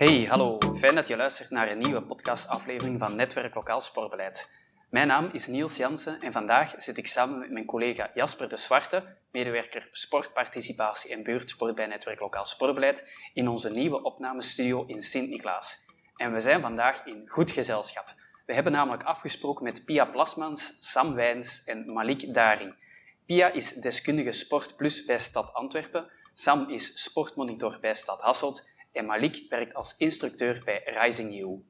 Hey, hallo. Fijn dat je luistert naar een nieuwe podcastaflevering van Netwerk Lokaal Sportbeleid. Mijn naam is Niels Jansen en vandaag zit ik samen met mijn collega Jasper de Zwarte, medewerker sportparticipatie en buurtsport bij Netwerk Lokaal Sportbeleid, in onze nieuwe opnamestudio in Sint-Niklaas. En we zijn vandaag in goed gezelschap. We hebben namelijk afgesproken met Pia Plasmans, Sam Wijns en Malik Dari. Pia is deskundige Sport Plus bij Stad Antwerpen, Sam is sportmonitor bij Stad Hasselt en Malik werkt als instructeur bij Rising You.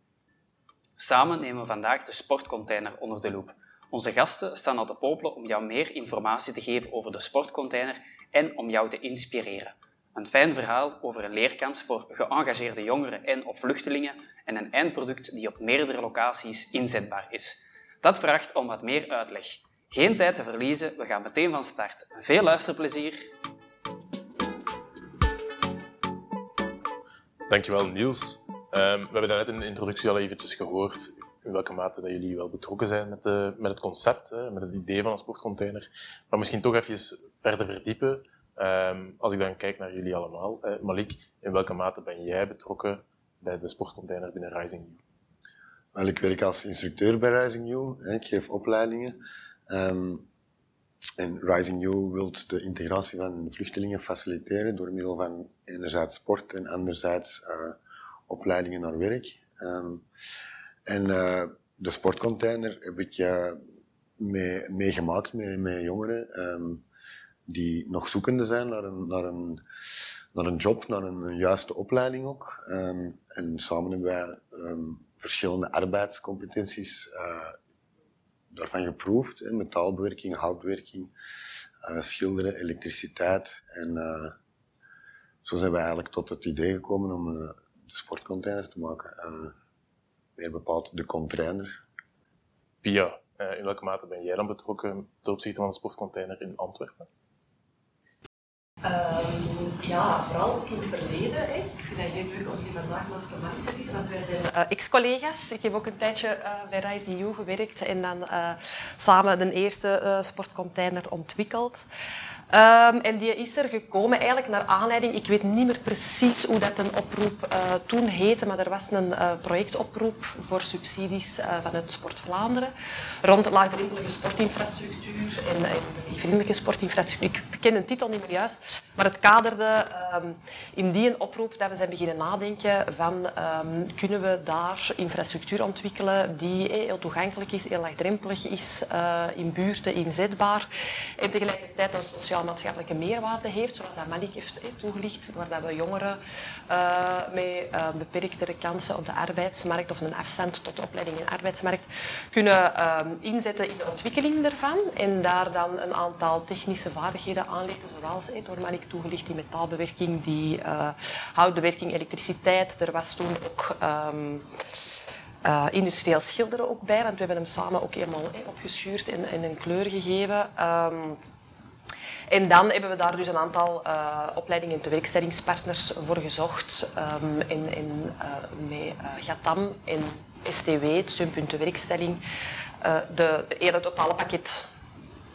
Samen nemen we vandaag de sportcontainer onder de loep. Onze gasten staan al te popelen om jou meer informatie te geven over de sportcontainer en om jou te inspireren. Een fijn verhaal over een leerkans voor geëngageerde jongeren en of vluchtelingen en een eindproduct die op meerdere locaties inzetbaar is. Dat vraagt om wat meer uitleg. Geen tijd te verliezen, we gaan meteen van start. Veel luisterplezier! Dankjewel Niels. Um, we hebben net in de introductie al eventjes gehoord in welke mate dat jullie wel betrokken zijn met, met het concept, hè, met het idee van een sportcontainer. Maar misschien toch even verder verdiepen. Um, als ik dan kijk naar jullie allemaal. Malik, in welke mate ben jij betrokken bij de sportcontainer binnen Rising You? Wel, ik werk als instructeur bij Rising You. Ik geef opleidingen. Um, en Rising You wil de integratie van vluchtelingen faciliteren door middel van enerzijds sport en anderzijds uh, opleidingen naar werk. Um, en uh, de sportcontainer heb ik uh, meegemaakt mee met, jongeren um, die nog zoekende zijn naar een, naar een, naar een job, naar een, juiste opleiding ook. Um, en samen hebben wij verschillende arbeidscompetenties daarvan geproefd. Metaalbewerking, houtbewerking, uh, schilderen, elektriciteit. En uh, zo zijn we eigenlijk tot het idee gekomen om uh, de sportcontainer te maken. meer bepaald de container. Pia, in welke mate ben jij dan betrokken ten opzichte van de sportcontainer in Antwerpen? Um, ja, vooral in het verleden. Hè. Ik vind het heel leuk om hier vandaag naast de te zitten, want wij zijn uh, ex-collega's. Ik heb ook een tijdje uh, bij Rise EU gewerkt en dan uh, samen de eerste sportcontainer ontwikkeld. Um, en die is er gekomen eigenlijk naar aanleiding, ik weet niet meer precies hoe dat een oproep uh, toen heette, maar er was een uh, projectoproep voor subsidies uh, vanuit Sport Vlaanderen rond laagdrempelige sportinfrastructuur en, en vriendelijke sportinfrastructuur. Ik ken de titel niet meer juist, maar het kaderde um, in die oproep dat we zijn beginnen nadenken van um, kunnen we daar infrastructuur ontwikkelen die eh, heel toegankelijk is, heel laagdrempelig is, in buurten inzetbaar en tegelijkertijd een sociaal maatschappelijke meerwaarde heeft, zoals dat Manik heeft toegelicht, waar dat we jongeren uh, met uh, beperktere kansen op de arbeidsmarkt of een afstand tot de opleiding in de arbeidsmarkt kunnen uh, inzetten in de ontwikkeling daarvan en daar dan een aantal technische vaardigheden aanleggen, zoals door Manik toegelicht die metaalbewerking, die houtbewerking, elektriciteit. Er was toen ook um, industrieel schilderen ook bij, want we hebben hem samen ook helemaal eh, opgeschuurd en, en, een kleur gegeven. Um, en dan hebben we daar dus een aantal uh, opleidingen en tewerkstellingspartners voor gezocht. Um, in, in, uh, met uh, GATAM en STW, het steunpunt tewerkstelling, de, de hele totale pakket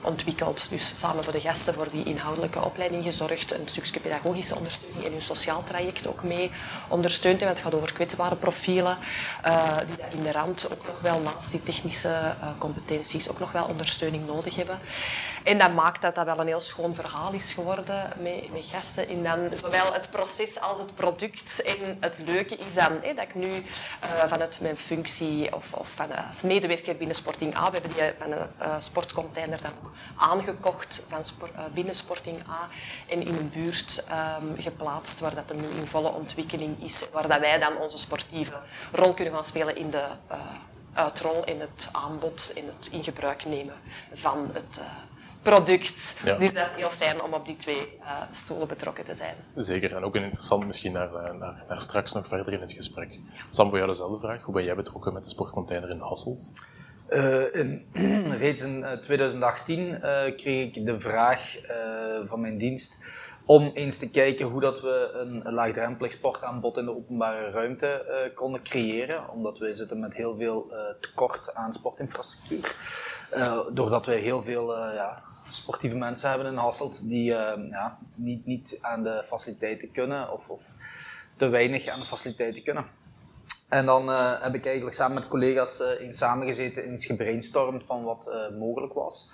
ontwikkeld. Dus samen voor de gasten voor die inhoudelijke opleiding gezorgd, een stukje pedagogische ondersteuning en hun sociaal traject ook mee ondersteund. Want het gaat over kwetsbare profielen, die daar in de rand ook nog wel naast die technische competenties ook nog wel ondersteuning nodig hebben. En dat maakt dat dat wel een heel schoon verhaal is geworden met, met gasten. En dan zowel het proces als het product. En het leuke is dan hè, dat ik nu uh, vanuit mijn functie of, of van, als medewerker binnen Sporting A, we hebben die van een sportcontainer dan ook aangekocht van binnen Sporting A en in een buurt um, geplaatst waar dat nu in volle ontwikkeling is, waar dat wij dan onze sportieve rol kunnen gaan spelen in de uitrol, in het aanbod, in het in gebruik nemen van het product. Ja. Dus dat is heel fijn om op die twee uh, stoelen betrokken te zijn. Zeker, en ook een interessant misschien naar, naar, naar straks nog verder in het gesprek. Ja. Sam, voor jou dezelfde vraag. Hoe ben jij betrokken met de sportcontainer in Hasselt? Uh, in, reeds in 2018 uh, kreeg ik de vraag uh, van mijn dienst om eens te kijken hoe dat we een laagdrempelig sportaanbod in de openbare ruimte konden creëren. Omdat we zitten met heel veel tekort aan sportinfrastructuur. doordat we heel veel ja, sportieve mensen hebben in Hasselt die ja, niet, niet aan de faciliteiten kunnen of, of te weinig aan de faciliteiten kunnen. En dan uh, heb ik eigenlijk samen met collega's uh, eens samengezeten en iets gebrainstormd van wat uh, mogelijk was.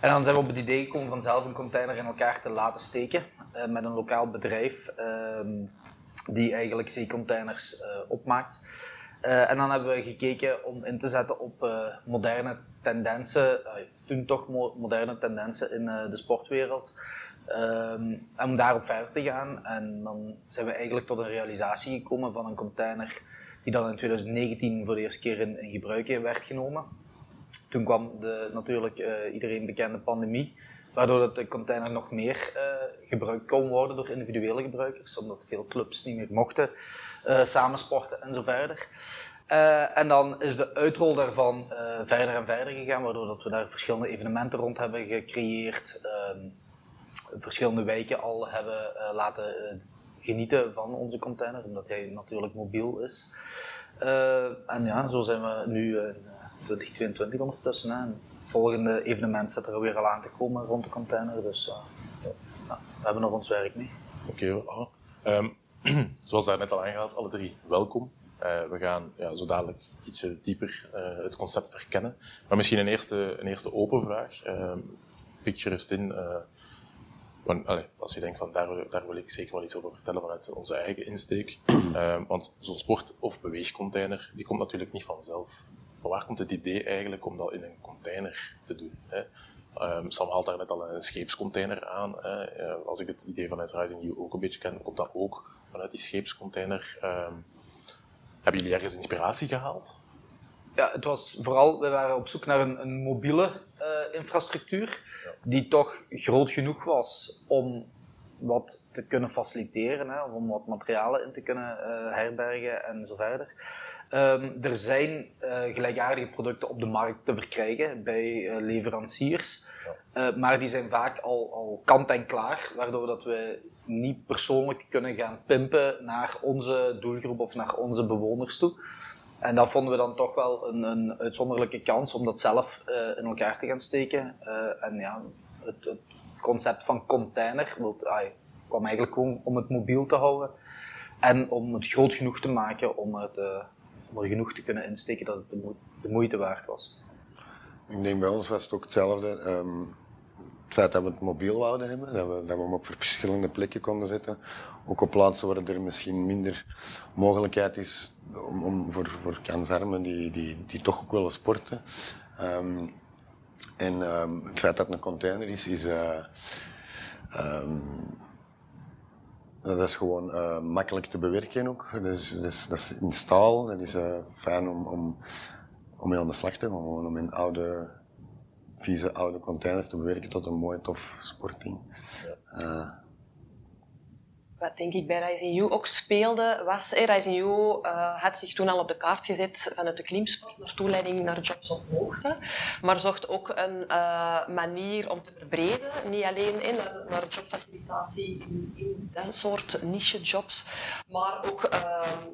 En dan zijn we op het idee gekomen van zelf een container in elkaar te laten steken met een lokaal bedrijf ehm, die eigenlijk zeecontainers opmaakt. En dan hebben we gekeken om in te zetten op moderne tendensen, toen toch moderne tendensen in de sportwereld. Um, en om daarop verder te gaan. En dan zijn we eigenlijk tot een realisatie gekomen van een container die dan in 2019 voor de eerste keer in, gebruik werd genomen. Toen kwam de natuurlijk iedereen bekende pandemie, waardoor de container nog meer gebruikt kon worden door individuele gebruikers, omdat veel clubs niet meer mochten uh, samensporten en zo verder. Uh, en dan is de uitrol daarvan uh, verder en verder gegaan, waardoor dat we daar verschillende evenementen rond hebben gecreëerd. Uh, verschillende wijken al hebben laten genieten van onze container, omdat hij natuurlijk mobiel is. En ja, zo zijn we nu in 2022 ondertussen. Het volgende evenement zit er weer al aan te komen rond de container, dus ja, we hebben nog ons werk mee. Oké, oh. zoals daar net al aangehaald, alle drie welkom. Uh, we gaan ja, zo dadelijk iets dieper het concept verkennen. Maar misschien een eerste, een eerste open vraag. Ehm, pik gerust in want, allez, als je denkt van daar, daar wil ik zeker wel iets over vertellen vanuit onze eigen insteek. Um, want zo'n sport- of beweegcontainer, die komt natuurlijk niet vanzelf. Maar waar komt het idee eigenlijk om dat in een container te doen? Hè? Um, Sam haalt daar net al een scheepscontainer aan. Uh, als ik het idee vanuit Rising You ook een beetje ken, komt dat ook vanuit die scheepscontainer. Um, hebben jullie ergens inspiratie gehaald? Ja, het was vooral, we waren op zoek naar een, een mobiele uh, infrastructuur die toch groot genoeg was om wat te kunnen faciliteren, hè, om wat materialen in te kunnen uh, herbergen en zo verder. Um, er zijn uh, gelijkaardige producten op de markt te verkrijgen bij uh, leveranciers, maar die zijn vaak al, al kant en klaar, waardoor dat we niet persoonlijk kunnen gaan pimpen naar onze doelgroep of naar onze bewoners toe. En dat vonden we dan toch wel een, een uitzonderlijke kans om dat zelf uh, in elkaar te gaan steken. Uh, en ja, het, het, concept van container kwam eigenlijk gewoon om het mobiel te houden. En om het groot genoeg te maken om, uh, om er genoeg te kunnen insteken dat het de, mo de, moeite waard was. Ik denk bij ons was het ook hetzelfde. Um, het feit dat we het mobiel wouden hebben, dat we, dat we hem op verschillende plekken konden zetten. Ook op plaatsen waar er misschien minder mogelijkheid is om, om voor, voor kansarmen die, die, die toch ook willen sporten. Um, en um, het feit dat het een container is, is uh, um, dat is gewoon uh, makkelijk te bewerken ook. Dat is, dat is, in staal, dat is uh, fijn om, om, om mee aan de slag te gaan. Om in oude, vieze oude containers te bewerken tot een mooi tof sportding. Ja wat denk ik bij Rising You ook speelde, was eh, Rising You uh, had zich toen al op de kaart gezet vanuit de klimsport naar toeleiding naar jobs op hoogte, maar zocht ook een uh, manier om te verbreden, niet alleen in naar, naar jobfacilitatie in, dat soort niche jobs, maar ook uh,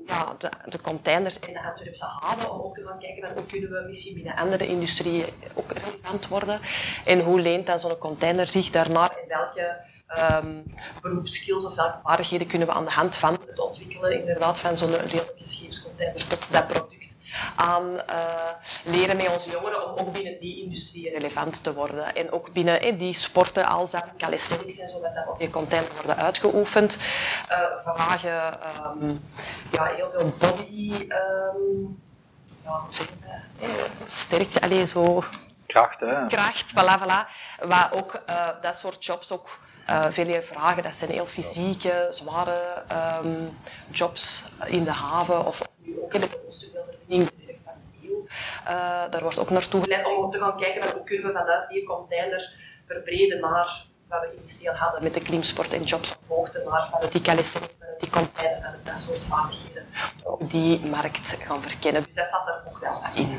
ja, de, de, containers in de Antwerpse haven, om ook te gaan kijken hoe kunnen we misschien binnen andere industrieën ook relevant worden. En hoe leent dan zo'n container zich daarnaar in welke um, beroepsskills of welke vaardigheden kunnen we aan de hand van het ontwikkelen inderdaad, van zo'n redelijke scheepscontainer tot dat product aan uh, leren met onze jongeren om ook binnen die industrie relevant te worden. En ook binnen eh, die sporten als dat calisthenics en zo, dat dat op je container worden uitgeoefend. Uh, vragen um, ja, heel veel body... Um, ja, je sterkte, alleen zo... Kracht, hè? Kracht, voilà, voilà. Waar ook uh, dat soort jobs ook uh, veel vragen. Dat zijn heel fysieke, zware um, jobs in de haven of, nu ook in de. Uh, daar wordt ook naartoe geleid om te gaan kijken naar hoe kunnen we vanuit die container verbreden naar wat we initieel hadden met de klimsport en jobs op hoogte, maar vanuit die calisthenics, die container, vanuit dat soort vaardigheden, ook die markt gaan verkennen. Dus dat zat er ook wel in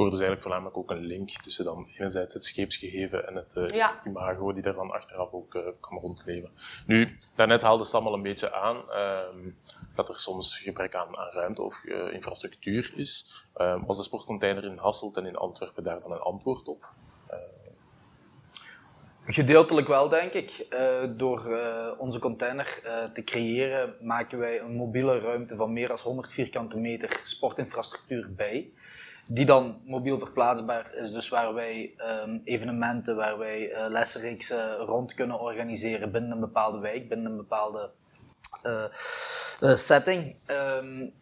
hoorde dus eigenlijk voornamelijk ook een link tussen dan enerzijds het scheepsgegeven en het uh, ja. imago die er dan achteraf ook uh, kan rondleven. Nu, daarnet haalde Stam al een beetje aan uh, dat er soms gebrek aan, aan ruimte of uh, infrastructuur is. Ehm, was de sportcontainer in Hasselt en in Antwerpen daar dan een antwoord op? Gedeeltelijk wel, denk ik. Uh, door uh, onze container uh, te creëren, maken wij een mobiele ruimte van meer dan 100 vierkante meter sportinfrastructuur bij. Die dan mobiel verplaatsbaar is, dus waar wij um, evenementen, waar wij lessenreeksen rond kunnen organiseren binnen een bepaalde wijk, binnen een bepaalde setting. Um,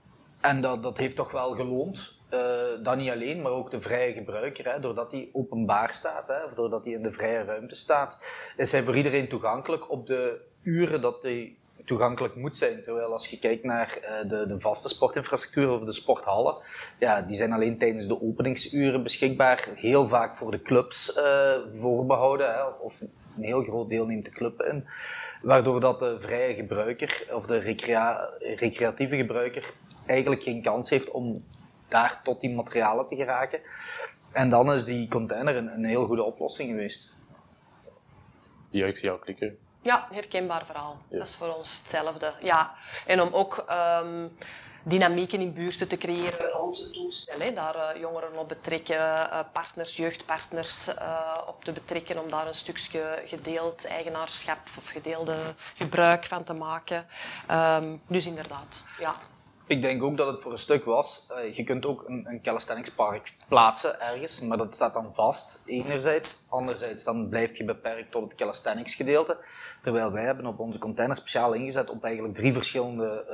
en dat, dat heeft toch wel geloond. Uh, dat niet alleen, maar ook de vrije gebruiker. Hè, doordat hij openbaar staat, hè, of doordat hij in de vrije ruimte staat, is hij voor iedereen toegankelijk op de uren dat hij toegankelijk moet zijn. Terwijl als je kijkt naar uh, de, de, vaste sportinfrastructuur of de sporthallen, ja, die zijn alleen tijdens de openingsuren beschikbaar. Heel vaak voor de clubs uh, voorbehouden, hè, of, of, een heel groot deel neemt de club in. Waardoor dat de vrije gebruiker, of de recrea recreatieve gebruiker, eigenlijk geen kans heeft om daar tot die materialen te geraken. En dan is die container een, een heel goede oplossing geweest. Ik zie jou klikken. Ja, herkenbaar verhaal. Dat is voor ons hetzelfde. Ja. En om ook um, dynamieken in buurten te creëren rond het toestel. Hè. Daar uh, jongeren op betrekken, uh, partners, jeugdpartners uh, op te betrekken om daar een stukje gedeeld eigenaarschap of gedeelde gebruik van te maken. Um, dus inderdaad, ja. Ik denk ook dat het voor een stuk was. Uh, je kunt ook een, een calisthenics park plaatsen ergens, maar dat staat dan vast, enerzijds. Anderzijds dan blijft je beperkt tot het calisthenics gedeelte. Terwijl wij hebben op onze container speciaal ingezet op eigenlijk drie verschillende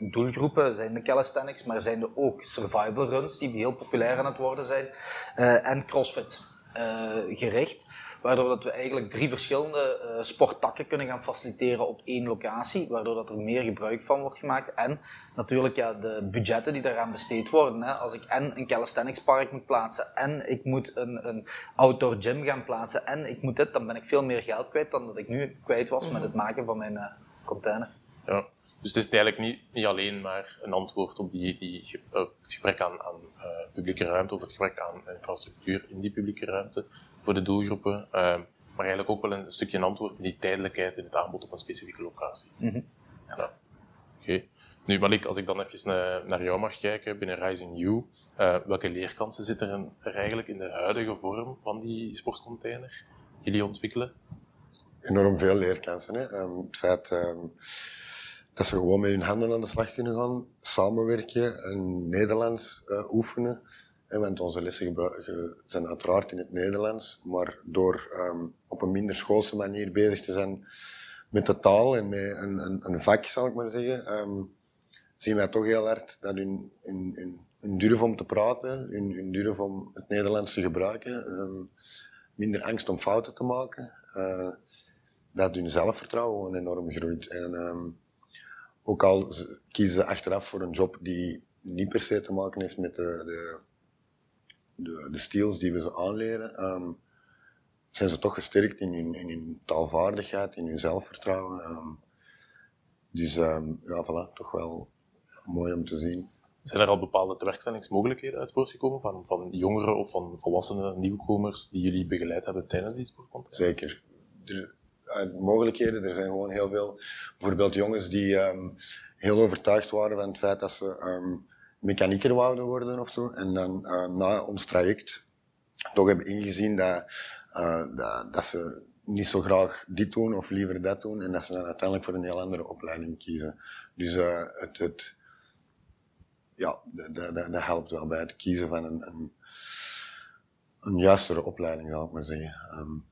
uh, doelgroepen. Zijn de calisthenics, maar zijn er ook survival runs, die heel populair aan het worden zijn. Uh, en crossfit gericht. Waardoor dat we eigenlijk drie verschillende uh, sporttakken kunnen gaan faciliteren op één locatie. Waardoor dat er meer gebruik van wordt gemaakt. En natuurlijk ja, de budgetten die daaraan besteed worden. Hè. Als ik en een calisthenics park moet plaatsen en ik moet een, een outdoor gym gaan plaatsen en ik moet dit, dan ben ik veel meer geld kwijt dan dat ik nu kwijt was met het maken van mijn uh, container. Ja. Dus het is eigenlijk niet, niet alleen maar een antwoord op die, die, uh, het gebrek aan, aan uh, publieke ruimte of het gebrek aan infrastructuur in die publieke ruimte voor de doelgroepen, uh, maar eigenlijk ook wel een stukje een antwoord in die tijdelijkheid in het aanbod op een specifieke locatie. Mm -hmm. ja. Oké. Okay. Nu Malik, als ik dan even naar, naar jou mag kijken binnen Rising You, welke leerkansen zitten er, er eigenlijk in de huidige vorm van die sportcontainer jullie ontwikkelen? Enorm veel leerkansen. Hè? Um, het feit um, dat ze gewoon met hun handen aan de slag kunnen gaan, samenwerken en Nederlands uh, oefenen. want onze lessen zijn uiteraard in het Nederlands, maar door um, op een minder schoolse manier bezig te zijn met de taal en met een, een, een vak, zal ik maar zeggen, um, zien wij toch heel hard dat hun, hun, durf om te praten, hun, hun durf om het Nederlands te gebruiken, um, minder angst om fouten te maken, uh, dat hun zelfvertrouwen enorm groeit. En, ook al kiezen ze achteraf voor een job die niet per se te maken heeft met de, de, de, de skills die we ze aanleren, um, zijn ze toch gesterkt in hun, in hun taalvaardigheid, in hun zelfvertrouwen. Um, dus um, ja, voilà, toch wel mooi om te zien. Zijn er al bepaalde tewerkstellingsmogelijkheden uit voortgekomen van, van jongeren of van volwassenen nieuwkomers die jullie begeleid hebben tijdens die sportcontext? Zeker mogelijkheden. Er zijn gewoon heel veel, bijvoorbeeld jongens die um, heel overtuigd waren van het feit dat ze um, mechanieker wouden worden of zo. En dan uh, na ons traject toch hebben ingezien dat, uh, dat, dat, ze niet zo graag dit doen of liever dat doen. En dat ze dan uiteindelijk voor een heel andere opleiding kiezen. Dus het, het, ja, dat, dat, helpt wel bij het kiezen van een, een, een juistere opleiding, zal ik maar zeggen.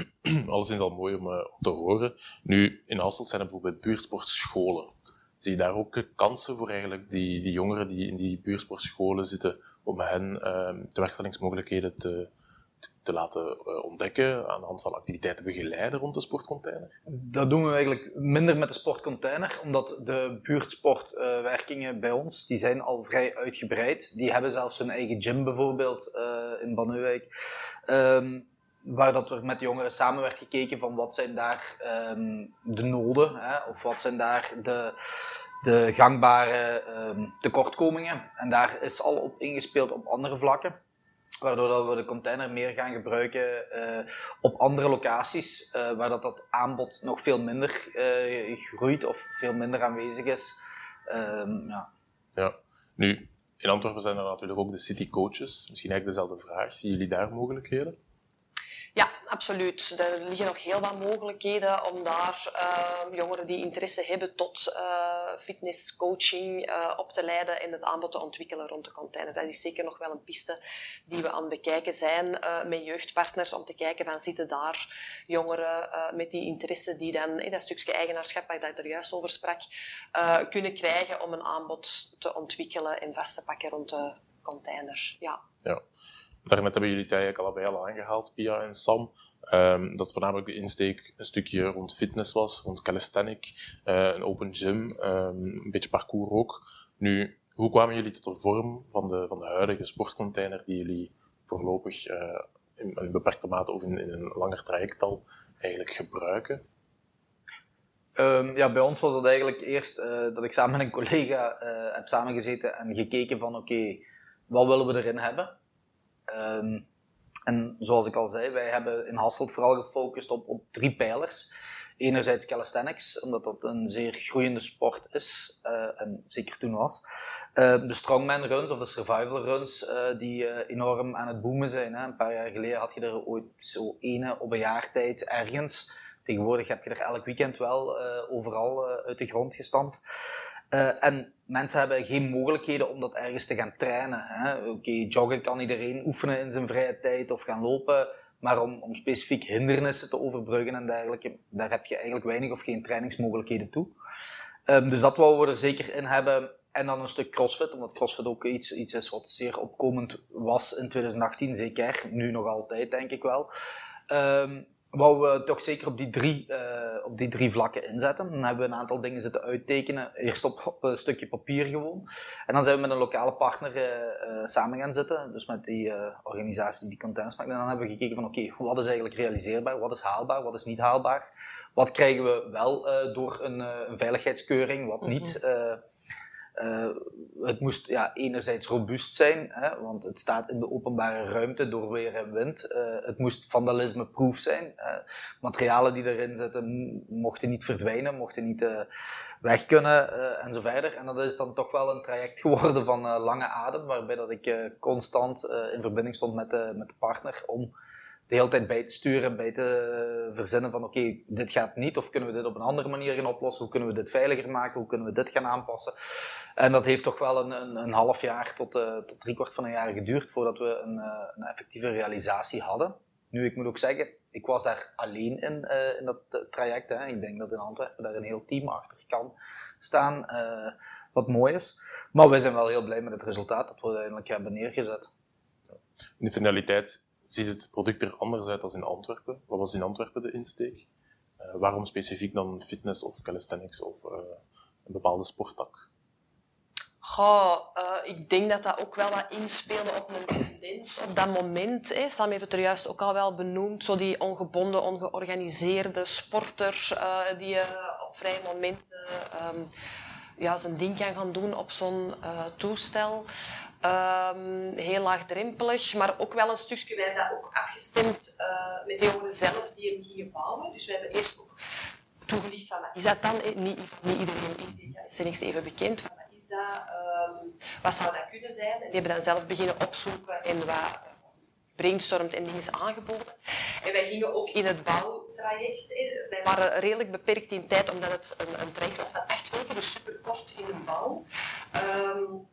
Alles is al mooi om, uh, te horen. Nu, in Hasselt zijn er bijvoorbeeld buurtsportscholen. Zie je daar ook kansen voor eigenlijk die, die jongeren die in die buurtsportscholen zitten, om hen uh, tewerkstellingsmogelijkheden te, te laten uh, ontdekken, aan de hand van activiteiten begeleiden rond de sportcontainer? Dat doen we eigenlijk minder met de sportcontainer, omdat de buurtsportwerkingen bij ons, die zijn al vrij uitgebreid. Die hebben zelfs hun eigen gym bijvoorbeeld in Bannuwijk. Um, waar dat er met jongeren samen werd gekeken van wat zijn daar um, de noden, hè, of wat zijn daar de, de gangbare um, tekortkomingen. En daar is al op ingespeeld op andere vlakken. Waardoor dat we de container meer gaan gebruiken uh, op andere locaties, uh, waar dat, dat aanbod nog veel minder uh, groeit of veel minder aanwezig is. Um, ja. ja, nu in Antwerpen zijn er natuurlijk ook de city coaches. Misschien eigenlijk dezelfde vraag. Zien jullie daar mogelijkheden? Ja, absoluut. Er liggen nog heel wat mogelijkheden om daar uh, jongeren die interesse hebben tot uh, fitnesscoaching uh, op te leiden en het aanbod te ontwikkelen rond de container. Dat is zeker nog wel een piste die we aan het bekijken zijn met jeugdpartners om te kijken van zitten daar jongeren met die interesse die dan in dat stukje eigenaarschap waar ik er juist over sprak, kunnen krijgen om een aanbod te ontwikkelen en vast te pakken rond de container. Ja. ja. Daarnet hebben jullie het eigenlijk allebei al aangehaald, Pia en Sam. Um, dat voornamelijk de insteek een stukje rond fitness was, rond calisthenic, uh, een open gym, um, een beetje parcours ook. Nu, hoe kwamen jullie tot de vorm van de, van de huidige sportcontainer die jullie voorlopig uh, in, in, beperkte mate of in, een langer traject al eigenlijk gebruiken? Um, ja, bij ons was dat eigenlijk eerst uh, dat ik samen met een collega heb samengezeten en gekeken van oké, wat willen we erin hebben? Um, en zoals ik al zei, wij hebben in Hasselt vooral gefocust op, op drie pijlers. Enerzijds calisthenics, omdat dat een zeer groeiende sport is, uh, en zeker toen was. Uh, de strongman runs of de survival runs, uh, die enorm aan het boomen zijn. Hè. Een paar jaar geleden had je er ooit zo ene op een jaar tijd ergens. Tegenwoordig heb je er elk weekend wel overal uit de grond gestampt. Uh, en mensen hebben geen mogelijkheden om dat ergens te gaan trainen. Oké, joggen kan iedereen oefenen in zijn vrije tijd of gaan lopen. Maar om, om specifiek hindernissen te overbruggen en dergelijke, daar heb je eigenlijk weinig of geen trainingsmogelijkheden toe. Um, dus dat wouden we er zeker in hebben. En dan een stuk crossfit, omdat crossfit ook iets, iets is wat zeer opkomend was in 2018, zeker. Nu nog altijd, denk ik wel. Um, wou we toch zeker op die, drie, uh, op die drie vlakken inzetten. Dan hebben we een aantal dingen zitten uittekenen. Eerst op, op een stukje papier gewoon. En dan zijn we met een lokale partner uh, uh, samen gaan zitten. Dus met die organisatie die containers maakt. En dan hebben we gekeken van oké, okay, wat is eigenlijk realiseerbaar? Wat is haalbaar? Wat is niet haalbaar? Wat krijgen we wel door een, een, veiligheidskeuring? Wat niet? Mm -hmm. Uh, het moest ja, enerzijds robuust zijn, hè, want het staat in de openbare ruimte door weer en wind. Uh, het moest vandalisme-proof zijn. Materialen die erin zitten mochten niet verdwijnen, mochten niet weg kunnen en zo verder. En dat is dan toch wel een traject geworden van lange adem, waarbij dat ik constant in verbinding stond met de, met de partner om de hele tijd bij te sturen, bij te verzinnen van oké, dit gaat niet, of kunnen we dit op een andere manier gaan oplossen, hoe kunnen we dit veiliger maken, hoe kunnen we dit gaan aanpassen. En dat heeft toch wel een, een, een half jaar tot, uh, tot driekwart van een jaar geduurd voordat we een, uh, een effectieve realisatie hadden. Nu, ik moet ook zeggen, ik was daar alleen in, uh, in dat traject. Hè. Ik denk dat in Antwerpen daar een heel team achter kan staan, wat mooi is. Maar wij zijn wel heel blij met het resultaat dat we uiteindelijk hebben neergezet. De finaliteit ziet het product er anders uit dan in Antwerpen. Wat was in Antwerpen de insteek? waarom specifiek dan fitness of calisthenics of een bepaalde sporttak? Goh, uh, ik denk dat dat ook wel wat inspeelde op een tendens op dat moment. Hè. Sam heeft het er juist ook al wel benoemd. Zo die ongebonden, ongeorganiseerde sporter die uh, op vrije momenten um, ja, zijn ding kan gaan doen op zo'n toestel. Um, heel laagdrempelig, maar ook wel een stukje, wij hebben dat ook afgestemd met de jongeren zelf die hem gingen bouwen. Dus we hebben eerst ook toegelicht van, is dat dan? Niet, niet iedereen is, is even bekend van is dat? Um, wat zou dat kunnen zijn? En die hebben dan zelf beginnen opzoeken en wat brainstormd en dingen is aangeboden. En wij gingen ook in het bouwtraject. Wij waren redelijk beperkt in tijd, omdat het een, een traject was van acht weken, dus super kort in de bouw. Um,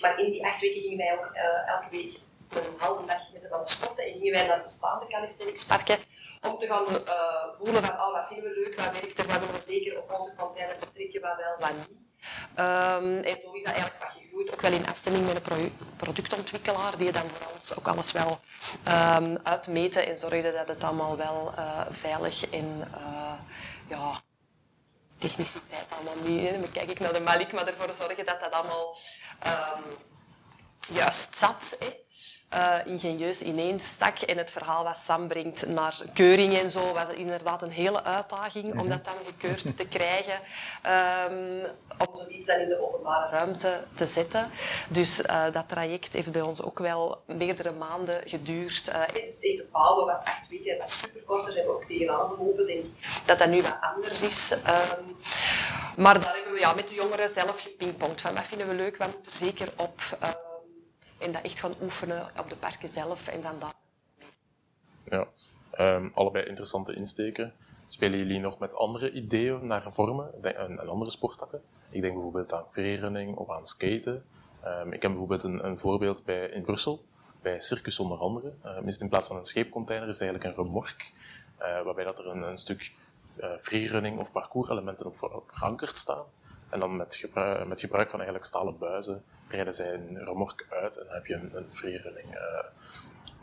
maar in die acht weken gingen wij ook uh, elke week een halve dag met de bal sporten en gingen wij naar bestaande calisthenicsparken om te gaan uh, voelen van oh, wat vinden we leuk, wat werkt er, wat willen we zeker op onze container betrekken, wat wel, wat niet. Um, en zo is dat eigenlijk wat gegroeid, ook wel in afstemming met een productontwikkelaar, die dan voor ons ook alles wel um, uitmeten en zorgde dat het allemaal wel uh, veilig en uh, ja, techniciteit allemaal niet. Dan kijk ik naar de Malik, maar ervoor zorgen dat dat allemaal um, juist zat. Uh, ingenieus ineenstak. En het verhaal wat Sam brengt naar keuring en zo, was inderdaad een hele uitdaging om dat dan gekeurd te krijgen. Um, om zoiets dan in de openbare ruimte te zetten. Dus uh, dat traject heeft bij ons ook wel meerdere maanden geduurd. Uh, dus even bouwen was acht weken, dat was superkort. Daar zijn we ook tegenaan gelopen, denk ik, dat dat nu wat anders is. Um, maar daar hebben we ja, met de jongeren zelf gepingpongd. Van wat vinden we leuk, wat moet er zeker op en dat echt gaan oefenen op de parken zelf en dan dat. Ja. Ehm, allebei interessante insteken. Spelen jullie nog met andere ideeën naar vormen en, andere sporttakken? Ik denk bijvoorbeeld aan freerunning of aan skaten. Um, ik heb bijvoorbeeld een, een, voorbeeld bij, in Brussel, bij Circus onder andere. Um, in plaats van een scheepcontainer is het eigenlijk een remork, uh, waarbij dat er een, een stuk uh, freerunning of parcours-elementen op verankerd staan. En dan met gebruik, met gebruik van eigenlijk stalen buizen rijden zij een remork uit en dan heb je een, een freerunning uh,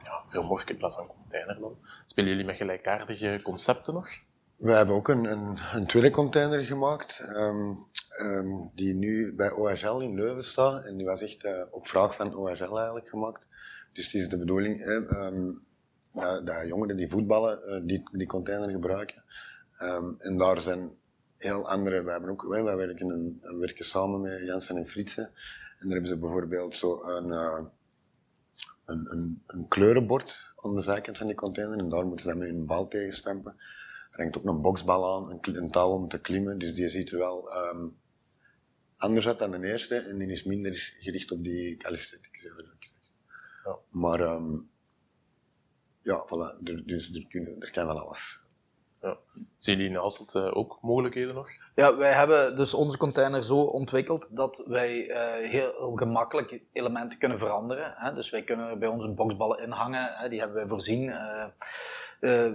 ja, remork in plaats van container dan. Spelen jullie met gelijkaardige concepten nog? We hebben ook een, een, een tweede container gemaakt, um, um, die nu bij OHL in Leuven staat. En die was echt uh, op vraag van OHL eigenlijk gemaakt. Dus het is de bedoeling um, dat, jongeren die voetballen uh, die, die container gebruiken. en daar zijn heel andere, wij, hebben ook, wij, wij werken, een, werken samen met Jansen en Fritsen. En daar hebben ze bijvoorbeeld zo een, uh, een, een, een, kleurenbord aan de zijkant van die container. En daar moeten ze dan met een bal tegen stampen. Er hangt ook een boksbal aan, een, een touw om te klimmen. Dus die ziet er wel um, anders uit dan de eerste. En die is minder gericht op die calisthenics. Ja. Maar um, ja, voilà, er, dus er, er kan wel alles. Ja. Zien jullie in Hasselt uh, ook mogelijkheden nog? Ja, wij hebben dus onze container zo ontwikkeld dat wij uh, heel gemakkelijk elementen kunnen veranderen. Hè? Dus wij kunnen bij ons een boksballen inhangen, hè? die hebben wij voorzien. Uh,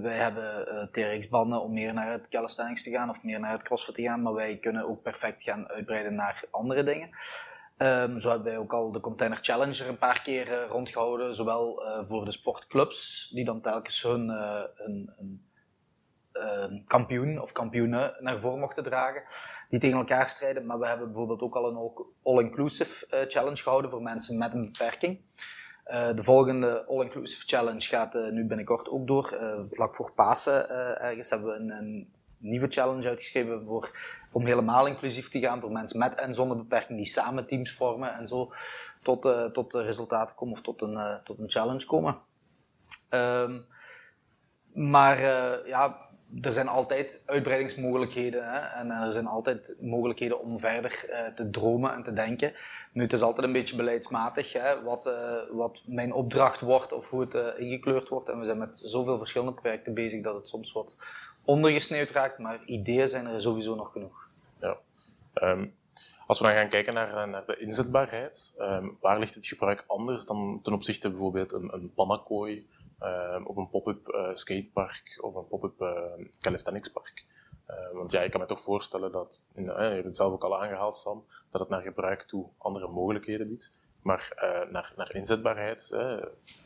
wij hebben TRX-banden om meer naar het calisthenics te gaan of meer naar het crossfit te gaan, maar wij kunnen ook perfect gaan uitbreiden naar andere dingen. Um, zo hebben wij ook al de Container Challenger een paar keer rondgehouden, zowel voor de sportclubs, die dan telkens hun, hun, hun kampioen of kampioenen naar voren mochten dragen, die tegen elkaar strijden. Maar we hebben bijvoorbeeld ook al een all-inclusive uh, challenge gehouden voor mensen met een beperking. Uh, de volgende all-inclusive challenge gaat uh, nu binnenkort ook door. vlak voor Pasen ergens hebben we een, een, nieuwe challenge uitgeschreven voor, om helemaal inclusief te gaan voor mensen met en zonder beperking die samen teams vormen en zo tot, tot resultaten komen of tot een, tot een challenge komen. Um, maar ja, er zijn altijd uitbreidingsmogelijkheden hè? en er zijn altijd mogelijkheden om verder uh, te dromen en te denken. Nu, het is altijd een beetje beleidsmatig hè? Wat, uh, wat mijn opdracht wordt of hoe het uh, ingekleurd wordt. En we zijn met zoveel verschillende projecten bezig dat het soms wat ondergesneeuwd raakt, maar ideeën zijn er sowieso nog genoeg. Ja. Um, als we dan gaan kijken naar, naar de inzetbaarheid, um, waar ligt het gebruik anders dan ten opzichte bijvoorbeeld een, een of een pop-up uh, skatepark of een pop-up uh, calisthenicspark. want ja, ik kan me toch voorstellen dat, je hebt het zelf ook al aangehaald Sam, dat het naar gebruik toe andere mogelijkheden biedt. Maar naar, naar inzetbaarheid,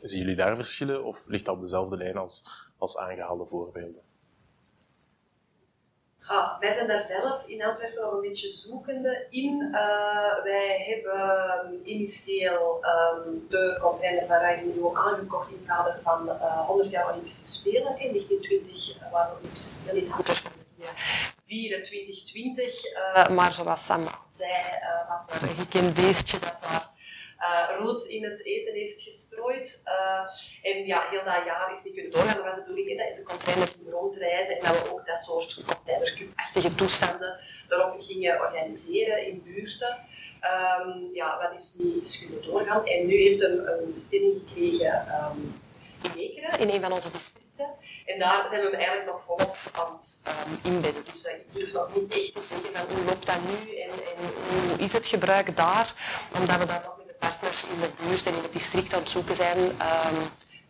zien jullie daar verschillen of ligt dat op dezelfde lijn als, als aangehaalde voorbeelden? Ah, wij zijn daar zelf in Antwerpen nog een beetje zoekende in. Uh, wij hebben initieel um, de container van Rising New aangekocht in het kader van uh, eh, 100 jaar Olympische Spelen. In 1920 uh, waren Olympische Spelen in Antwerpen. 24, 20. maar zoals Sam zei, was er een gekend beestje dat daar uh, rood in het eten heeft gestrooid. Uh, en ja, heel dat jaar is niet kunnen doorgaan. Dat was de bedoeling dat in de container gingen rondreizen en dat we ook dat soort containercup-achtige toestanden erop gingen organiseren in buurten. Um, ja, wat is niet is kunnen doorgaan. En nu heeft een, een bestemming gekregen um, in Ekeren, in een van onze districten. En daar zijn we eigenlijk nog volop aan het um, inbedden. Dus uh, ik durf nog niet echt te zeggen van hoe loopt dat nu en, en hoe is het gebruik daar, omdat we nog partners in de buurt en in het district aan het zoeken zijn. Um,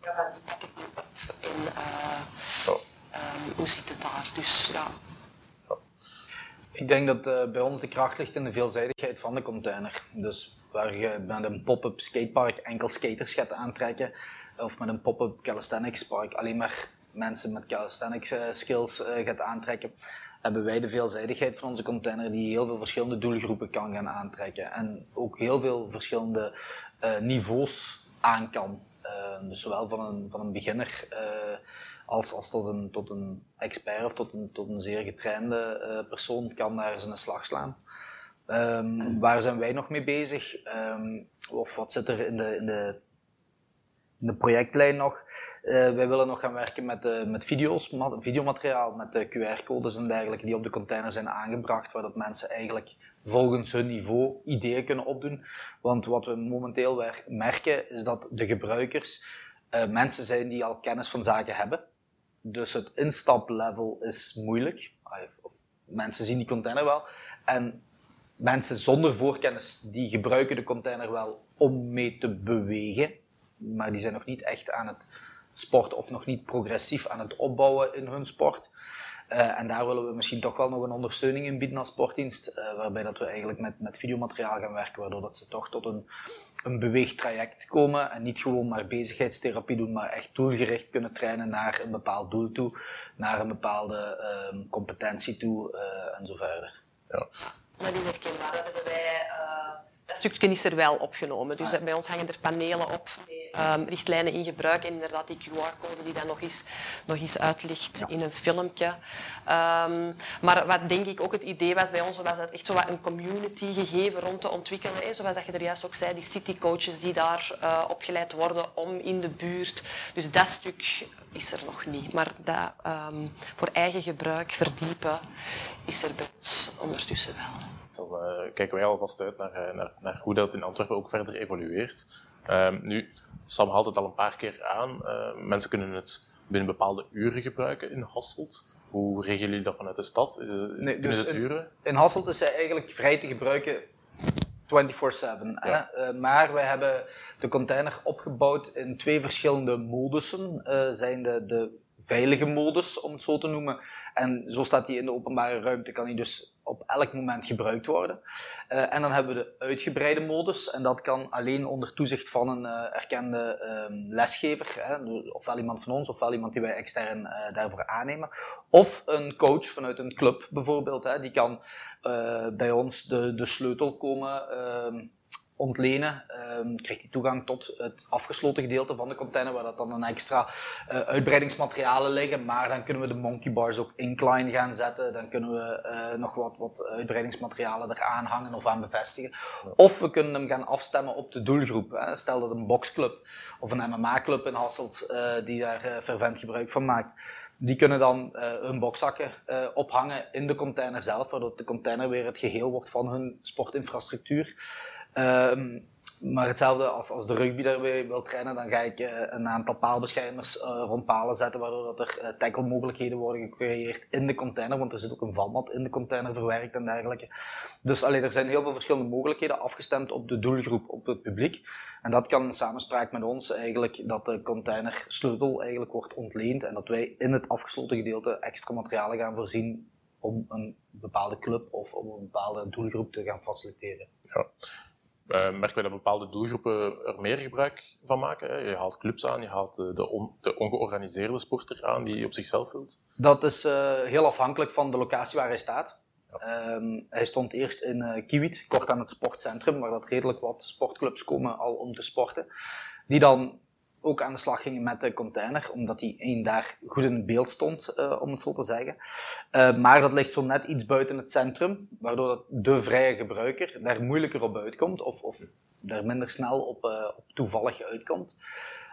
ja, van en uh, um, hoe zit het daar? Dus ja. Ik denk dat uh, bij ons de kracht ligt in de veelzijdigheid van de container. Dus waar je met een pop-up skatepark enkel skaters gaat aantrekken, of met een pop-up calisthenics park alleen maar mensen met calisthenics uh, skills gaat aantrekken, hebben wij de veelzijdigheid van onze container die heel veel verschillende doelgroepen kan gaan aantrekken. En ook heel veel verschillende uh, niveaus aan kan. Uh, dus zowel van een, van een beginner uh, als, als tot, een, tot een expert of tot een, tot een zeer getrainde persoon kan daar zijn slag slaan. Um, waar zijn wij nog mee bezig? Um, of wat zit er in de, in de de projectlijn nog. Uh, wij willen nog gaan werken met, uh, met video's, videomateriaal, met de QR-codes en dergelijke die op de container zijn aangebracht, waar dat mensen eigenlijk volgens hun niveau ideeën kunnen opdoen. Want wat we momenteel merken is dat de gebruikers mensen zijn die al kennis van zaken hebben. Dus het instaplevel is moeilijk. Of, mensen zien die container wel. En mensen zonder voorkennis, die gebruiken de container wel om mee te bewegen. Maar die zijn nog niet echt aan het sporten of nog niet progressief aan het opbouwen in hun sport. Uh, en daar willen we misschien toch wel nog een ondersteuning in bieden als sportdienst, uh, waarbij dat we eigenlijk met, met videomateriaal gaan werken, waardoor dat ze toch tot een, een beweegtraject komen en niet gewoon maar bezigheidstherapie doen, maar echt doelgericht kunnen trainen naar een bepaald doel toe, naar een bepaalde uh, competentie toe uh, en zo verder. Ja. Dat is herkenbaar. Dat hebben wij dat stukje is er wel opgenomen. Dus ah. bij ons hangen er panelen op um, richtlijnen in gebruik. En inderdaad die QR-code die dan nog eens, nog eens uitlicht in een filmpje. Um, maar wat denk ik ook het idee was bij ons, was dat echt zo wat een community gegeven rond te ontwikkelen. Zoals dat je er juist ook zei, die citycoaches die daar uh, opgeleid worden om in de buurt. Dus dat stuk is er nog niet. Maar dat um, voor eigen gebruik verdiepen is er bij ons ondertussen wel. Dan uh, kijken wij alvast uit naar, eh, naar, naar, hoe dat in Antwerpen ook verder evolueert. Um, nu, Sam haalt het al een paar keer aan. Uh, mensen kunnen het binnen bepaalde uren gebruiken in Hasselt. Hoe regelen jullie dat vanuit de stad? Is het, nee, dus het uren? In, Hasselt is hij eigenlijk vrij te gebruiken 24-7. Ja. Uh, maar wij hebben de container opgebouwd in twee verschillende modussen. Uh, zijn de, de veilige modus, om het zo te noemen. En zo staat hij in de openbare ruimte, kan hij dus op elk moment gebruikt worden. Uh, en dan hebben we de uitgebreide modus, en dat kan alleen onder toezicht van een uh, erkende uh, lesgever, hè, ofwel iemand van ons, ofwel iemand die wij extern uh, daarvoor aannemen. Of een coach vanuit een club bijvoorbeeld, hè, die kan bij ons de, de sleutel komen ehm, ontlenen, um, krijgt hij toegang tot het afgesloten gedeelte van de container, waar dat dan een extra uh, uitbreidingsmaterialen liggen. Maar dan kunnen we de monkey bars ook incline gaan zetten. Dan kunnen we uh, nog wat, wat uitbreidingsmaterialen eraan hangen of aan bevestigen. Of we kunnen hem gaan afstemmen op de doelgroep. Hè. Stel dat een boxclub of een MMA-club in Hasselt, uh, die daar fervent gebruik van maakt. Die kunnen dan uh, hun bokzakken uh, ophangen in de container zelf, waardoor de container weer het geheel wordt van hun sportinfrastructuur. Um, maar hetzelfde als, als de rugby daarbij wil trainen, dan ga ik uh, een aantal paalbeschermers uh, rond palen zetten, waardoor dat er uh, tackle mogelijkheden worden gecreëerd in de container, want er zit ook een valmat in de container verwerkt en dergelijke. Dus alleen er zijn heel veel verschillende mogelijkheden afgestemd op de doelgroep, op het publiek. En dat kan in samenspraak met ons eigenlijk dat de container sleutel eigenlijk wordt ontleend en dat wij in het afgesloten gedeelte extra materialen gaan voorzien om een bepaalde club of om een bepaalde doelgroep te gaan faciliteren. Ja merken we dat bepaalde doelgroepen er meer gebruik van maken. Je haalt clubs aan, je haalt de, on, de ongeorganiseerde sporter aan die op zichzelf vult. Dat is uh, heel afhankelijk van de locatie waar hij staat. Ja. Um, hij stond eerst in uh, Kiewit, kort aan het sportcentrum, waar dat redelijk wat sportclubs komen al om te sporten. Die dan ook aan de slag gingen met de container, omdat die één daar goed in beeld stond, uh, om het zo te zeggen. Uh, maar dat ligt zo net iets buiten het centrum, waardoor dat de vrije gebruiker daar moeilijker op uitkomt, of, of daar minder snel op, uh, op toevallig uitkomt.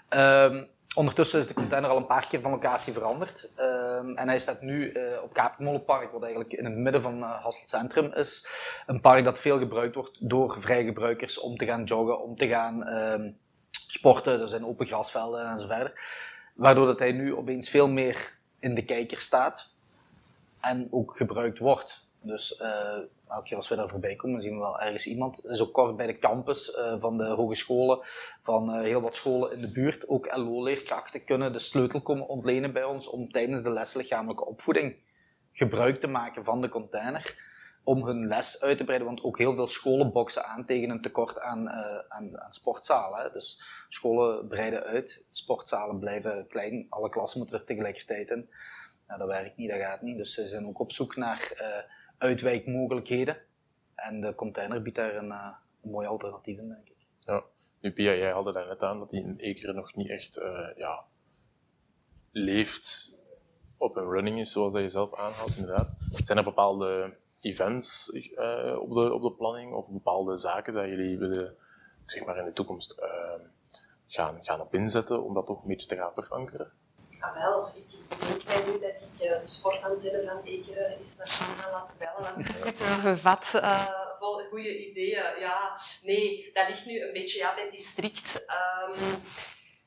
Ehm, ondertussen is de container al een paar keer van locatie veranderd. Ehm, en hij staat nu op Kapermolenpark, wat eigenlijk in het midden van Hasselt Centrum is. Een park dat veel gebruikt wordt door vrije gebruikers om te gaan joggen, om te gaan ehm, sporten, er zijn open grasvelden en zo verder. Waardoor dat hij nu opeens veel meer in de kijker staat en ook gebruikt wordt. Dus uh, elke keer als we daar voorbij komen, zien we wel ergens iemand. Ook kort bij de campus uh, van de hogescholen, van uh, heel wat scholen in de buurt. Ook LO-leerkrachten kunnen de sleutel komen ontlenen bij ons om tijdens de les lichamelijke opvoeding gebruik te maken van de container om hun les uit te breiden, want ook heel veel scholen boksen aan tegen een tekort aan, uh, aan, aan sportzalen. Hè. Dus scholen breiden uit, sportzalen blijven klein, alle klassen moeten er tegelijkertijd in. Nou, dat werkt niet, dat gaat niet. Dus ze zijn ook op zoek naar uh, uitwijkmogelijkheden. En de container biedt daar een, uh, een mooi alternatief in, denk ik. Ja. Nu, Pia, jij haalde daar net aan dat die in Ekeren nog niet echt ja, leeft op een running is, zoals dat je zelf aanhaalt, inderdaad. Zijn er bepaalde events uh, op, de, op de planning of bepaalde zaken dat jullie willen zeg maar in de toekomst uh, gaan, gaan op inzetten om dat toch een beetje te gaan verankeren? Ah. Ik denk mij nu dat ik uh, de sportantenne van Ekeren eens naar Sam ga laten bellen. Want ik zit gevat vol goede ideeën. Ja, nee, dat ligt nu een beetje ja, bij district. Um,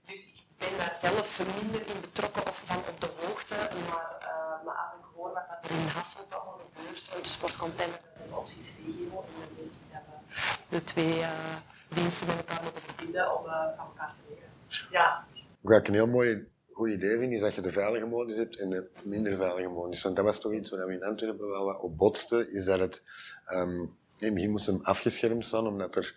dus ik ben daar zelf minder in betrokken of van op de hoogte, maar, uh, maar als ik hoor wat er in Hasselt allemaal gebeurt, de sportcontainer, dat zijn opties regio, en dan denk ik dat we de twee uh, diensten met elkaar moeten verbinden om uh, van elkaar te leren. Ja. Wat ik een heel mooi goed idee vind, is dat je de veilige modus hebt en de minder veilige modus. Want dat was toch iets waar we in Antwerpen wel wat op botsten, is dat het... Um, in begin moest hem afgeschermd staan, omdat er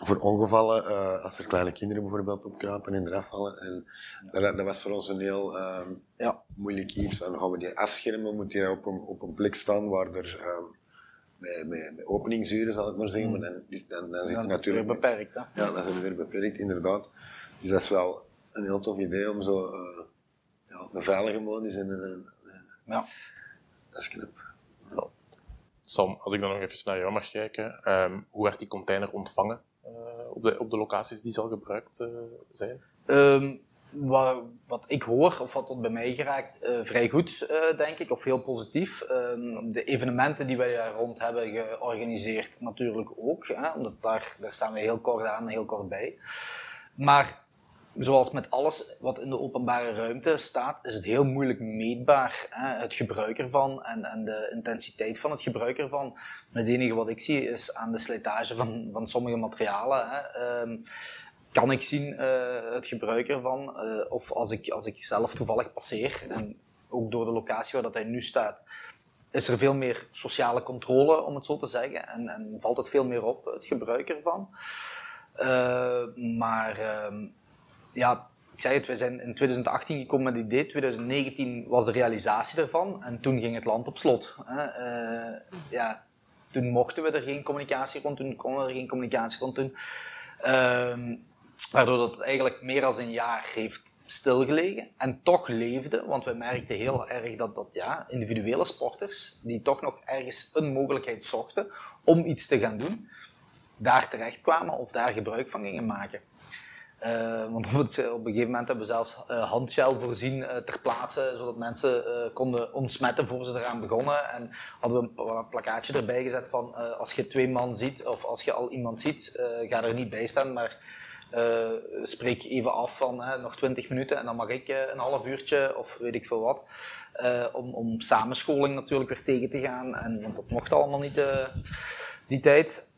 voor ongevallen, uh, als er kleine kinderen bijvoorbeeld opkruipen en eraf vallen. En dat, dat, was voor ons een heel uh, ja. moeilijk iets. Van, gaan we die afschermen? Moet die op een, op een plek staan waar er um, met, met, met openingsuren, zal ik maar zeggen. Mm. Maar dan, dan, dan, zit dan natuurlijk... weer beperkt. Hè? Ja, dan is het weer beperkt, inderdaad. Dus dat is wel een heel tof idee om zo uh, ja, een veilige modus en een... Ja. Dat is knap. Ja. Sam, als ik dan nog even naar jou mag kijken, um, hoe werd die container ontvangen op, de, op de locaties die zal gebruikt uh, zijn? Um, wat, wat, ik hoor, of wat tot bij mij geraakt, uh, vrij goed, denk ik, of heel positief. Um, de evenementen die wij daar rond hebben georganiseerd, natuurlijk ook. Hè, omdat daar, daar staan we heel kort aan, heel kort bij. Maar zoals met alles wat in de openbare ruimte staat, is het heel moeilijk meetbaar, hè, het gebruik ervan en, en de intensiteit van het gebruik ervan. Het enige wat ik zie is aan de slijtage van, van sommige materialen. Hè, um, kan ik zien uh, het gebruik ervan, uh, of als ik, als ik zelf toevallig passeer, en ook door de locatie waar dat hij nu staat, is er veel meer sociale controle, om het zo te zeggen, en, en valt het veel meer op, het gebruik ervan. Uh, maar um, ja, ik zei het, we zijn in 2018 gekomen met het idee, 2019 was de realisatie daarvan en toen ging het land op slot. Uh, ja, toen mochten we er geen communicatie rond doen, konden we er geen communicatie rond doen. Uh, waardoor dat eigenlijk meer dan een jaar heeft stilgelegen en toch leefde, want we merkten heel erg dat, dat ja, individuele sporters, die toch nog ergens een mogelijkheid zochten om iets te gaan doen, daar terecht kwamen of daar gebruik van gingen maken. Uh, want op, het, op, een gegeven moment hebben we zelfs uh, handgel voorzien ter plaatse, zodat mensen konden ontsmetten voor ze eraan begonnen. En hadden we een plakkaatje erbij gezet van als je twee man ziet of als je al iemand ziet, ga er niet bij staan, maar spreek even af van nog twintig minuten en dan mag ik een half uurtje of weet ik veel wat. om, om samenscholing natuurlijk weer tegen te gaan, en, want dat mocht allemaal niet die tijd.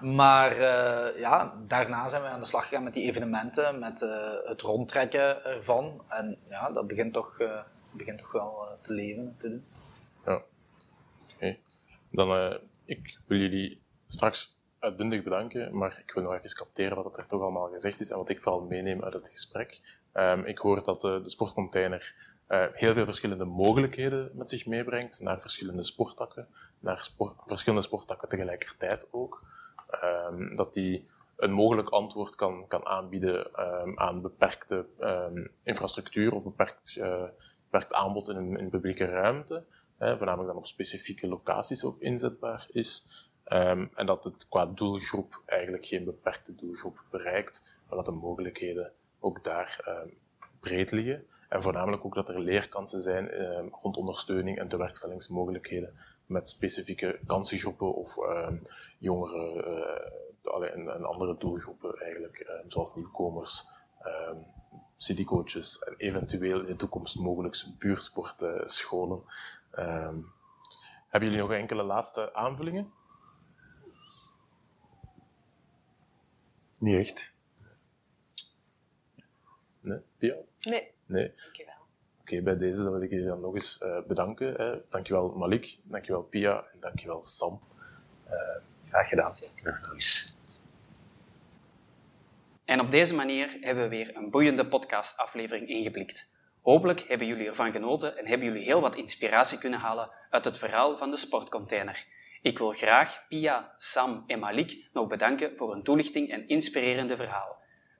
Maar uh, ja, daarna zijn we aan de slag gegaan met die evenementen, met uh, het rondtrekken ervan. En ja, dat begint toch, uh, begint toch wel te leven, te doen. Ja, oké. Okay. Dan, ik wil jullie straks uitbundig bedanken, maar ik wil nog even capteren wat er toch allemaal gezegd is en wat ik vooral meeneem uit het gesprek. Um, ik hoor dat de, sportcontainer heel veel verschillende mogelijkheden met zich meebrengt, naar verschillende sporttakken, naar verschillende sporttakken tegelijkertijd ook. Um, dat die een mogelijk antwoord kan, kan aanbieden um, aan beperkte um, infrastructuur of beperkt, uh, beperkt aanbod in een, in publieke ruimte, hè, voornamelijk dan op specifieke locaties ook inzetbaar is. en dat het qua doelgroep eigenlijk geen beperkte doelgroep bereikt, maar dat de mogelijkheden ook daar breed liggen. En voornamelijk ook dat er leerkansen zijn eh, rond ondersteuning en tewerkstellingsmogelijkheden met specifieke kansengroepen of uh, jongeren uh, en, en, andere doelgroepen eigenlijk, uh, zoals nieuwkomers, citycoaches en eventueel in de toekomst mogelijk buurtsportscholen. hebben jullie nog enkele laatste aanvullingen? Niet echt. Nee? Pia? Nee. Nee. Dankjewel. Oké, bij deze dan wil ik jullie dan nog eens uh, bedanken. Hè. Dankjewel Malik, dankjewel Pia en dankjewel Sam. Uh, graag gedaan. En op deze manier hebben we weer een boeiende podcastaflevering ingeblikt. Hopelijk hebben jullie ervan genoten en hebben jullie heel wat inspiratie kunnen halen uit het verhaal van de sportcontainer. Ik wil graag Pia, Sam en Malik nog bedanken voor hun toelichting en inspirerende verhaal.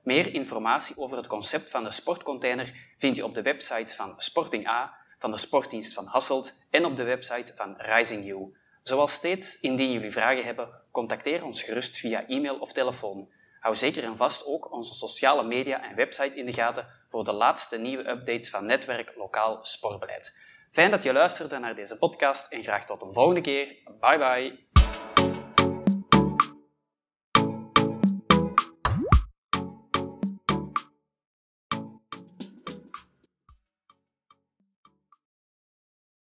Meer informatie over het concept van de sportcontainer vind je op de websites van Sporting A, van de Sportdienst van Hasselt en op de website van Rising You. Zoals steeds, indien jullie vragen hebben, contacteer ons gerust via e-mail of telefoon. Hou zeker en vast ook onze sociale media en website in de gaten voor de laatste nieuwe updates van Netwerk Lokaal Sportbeleid. Fijn dat je luisterde naar deze podcast en graag tot een volgende keer. Bye bye.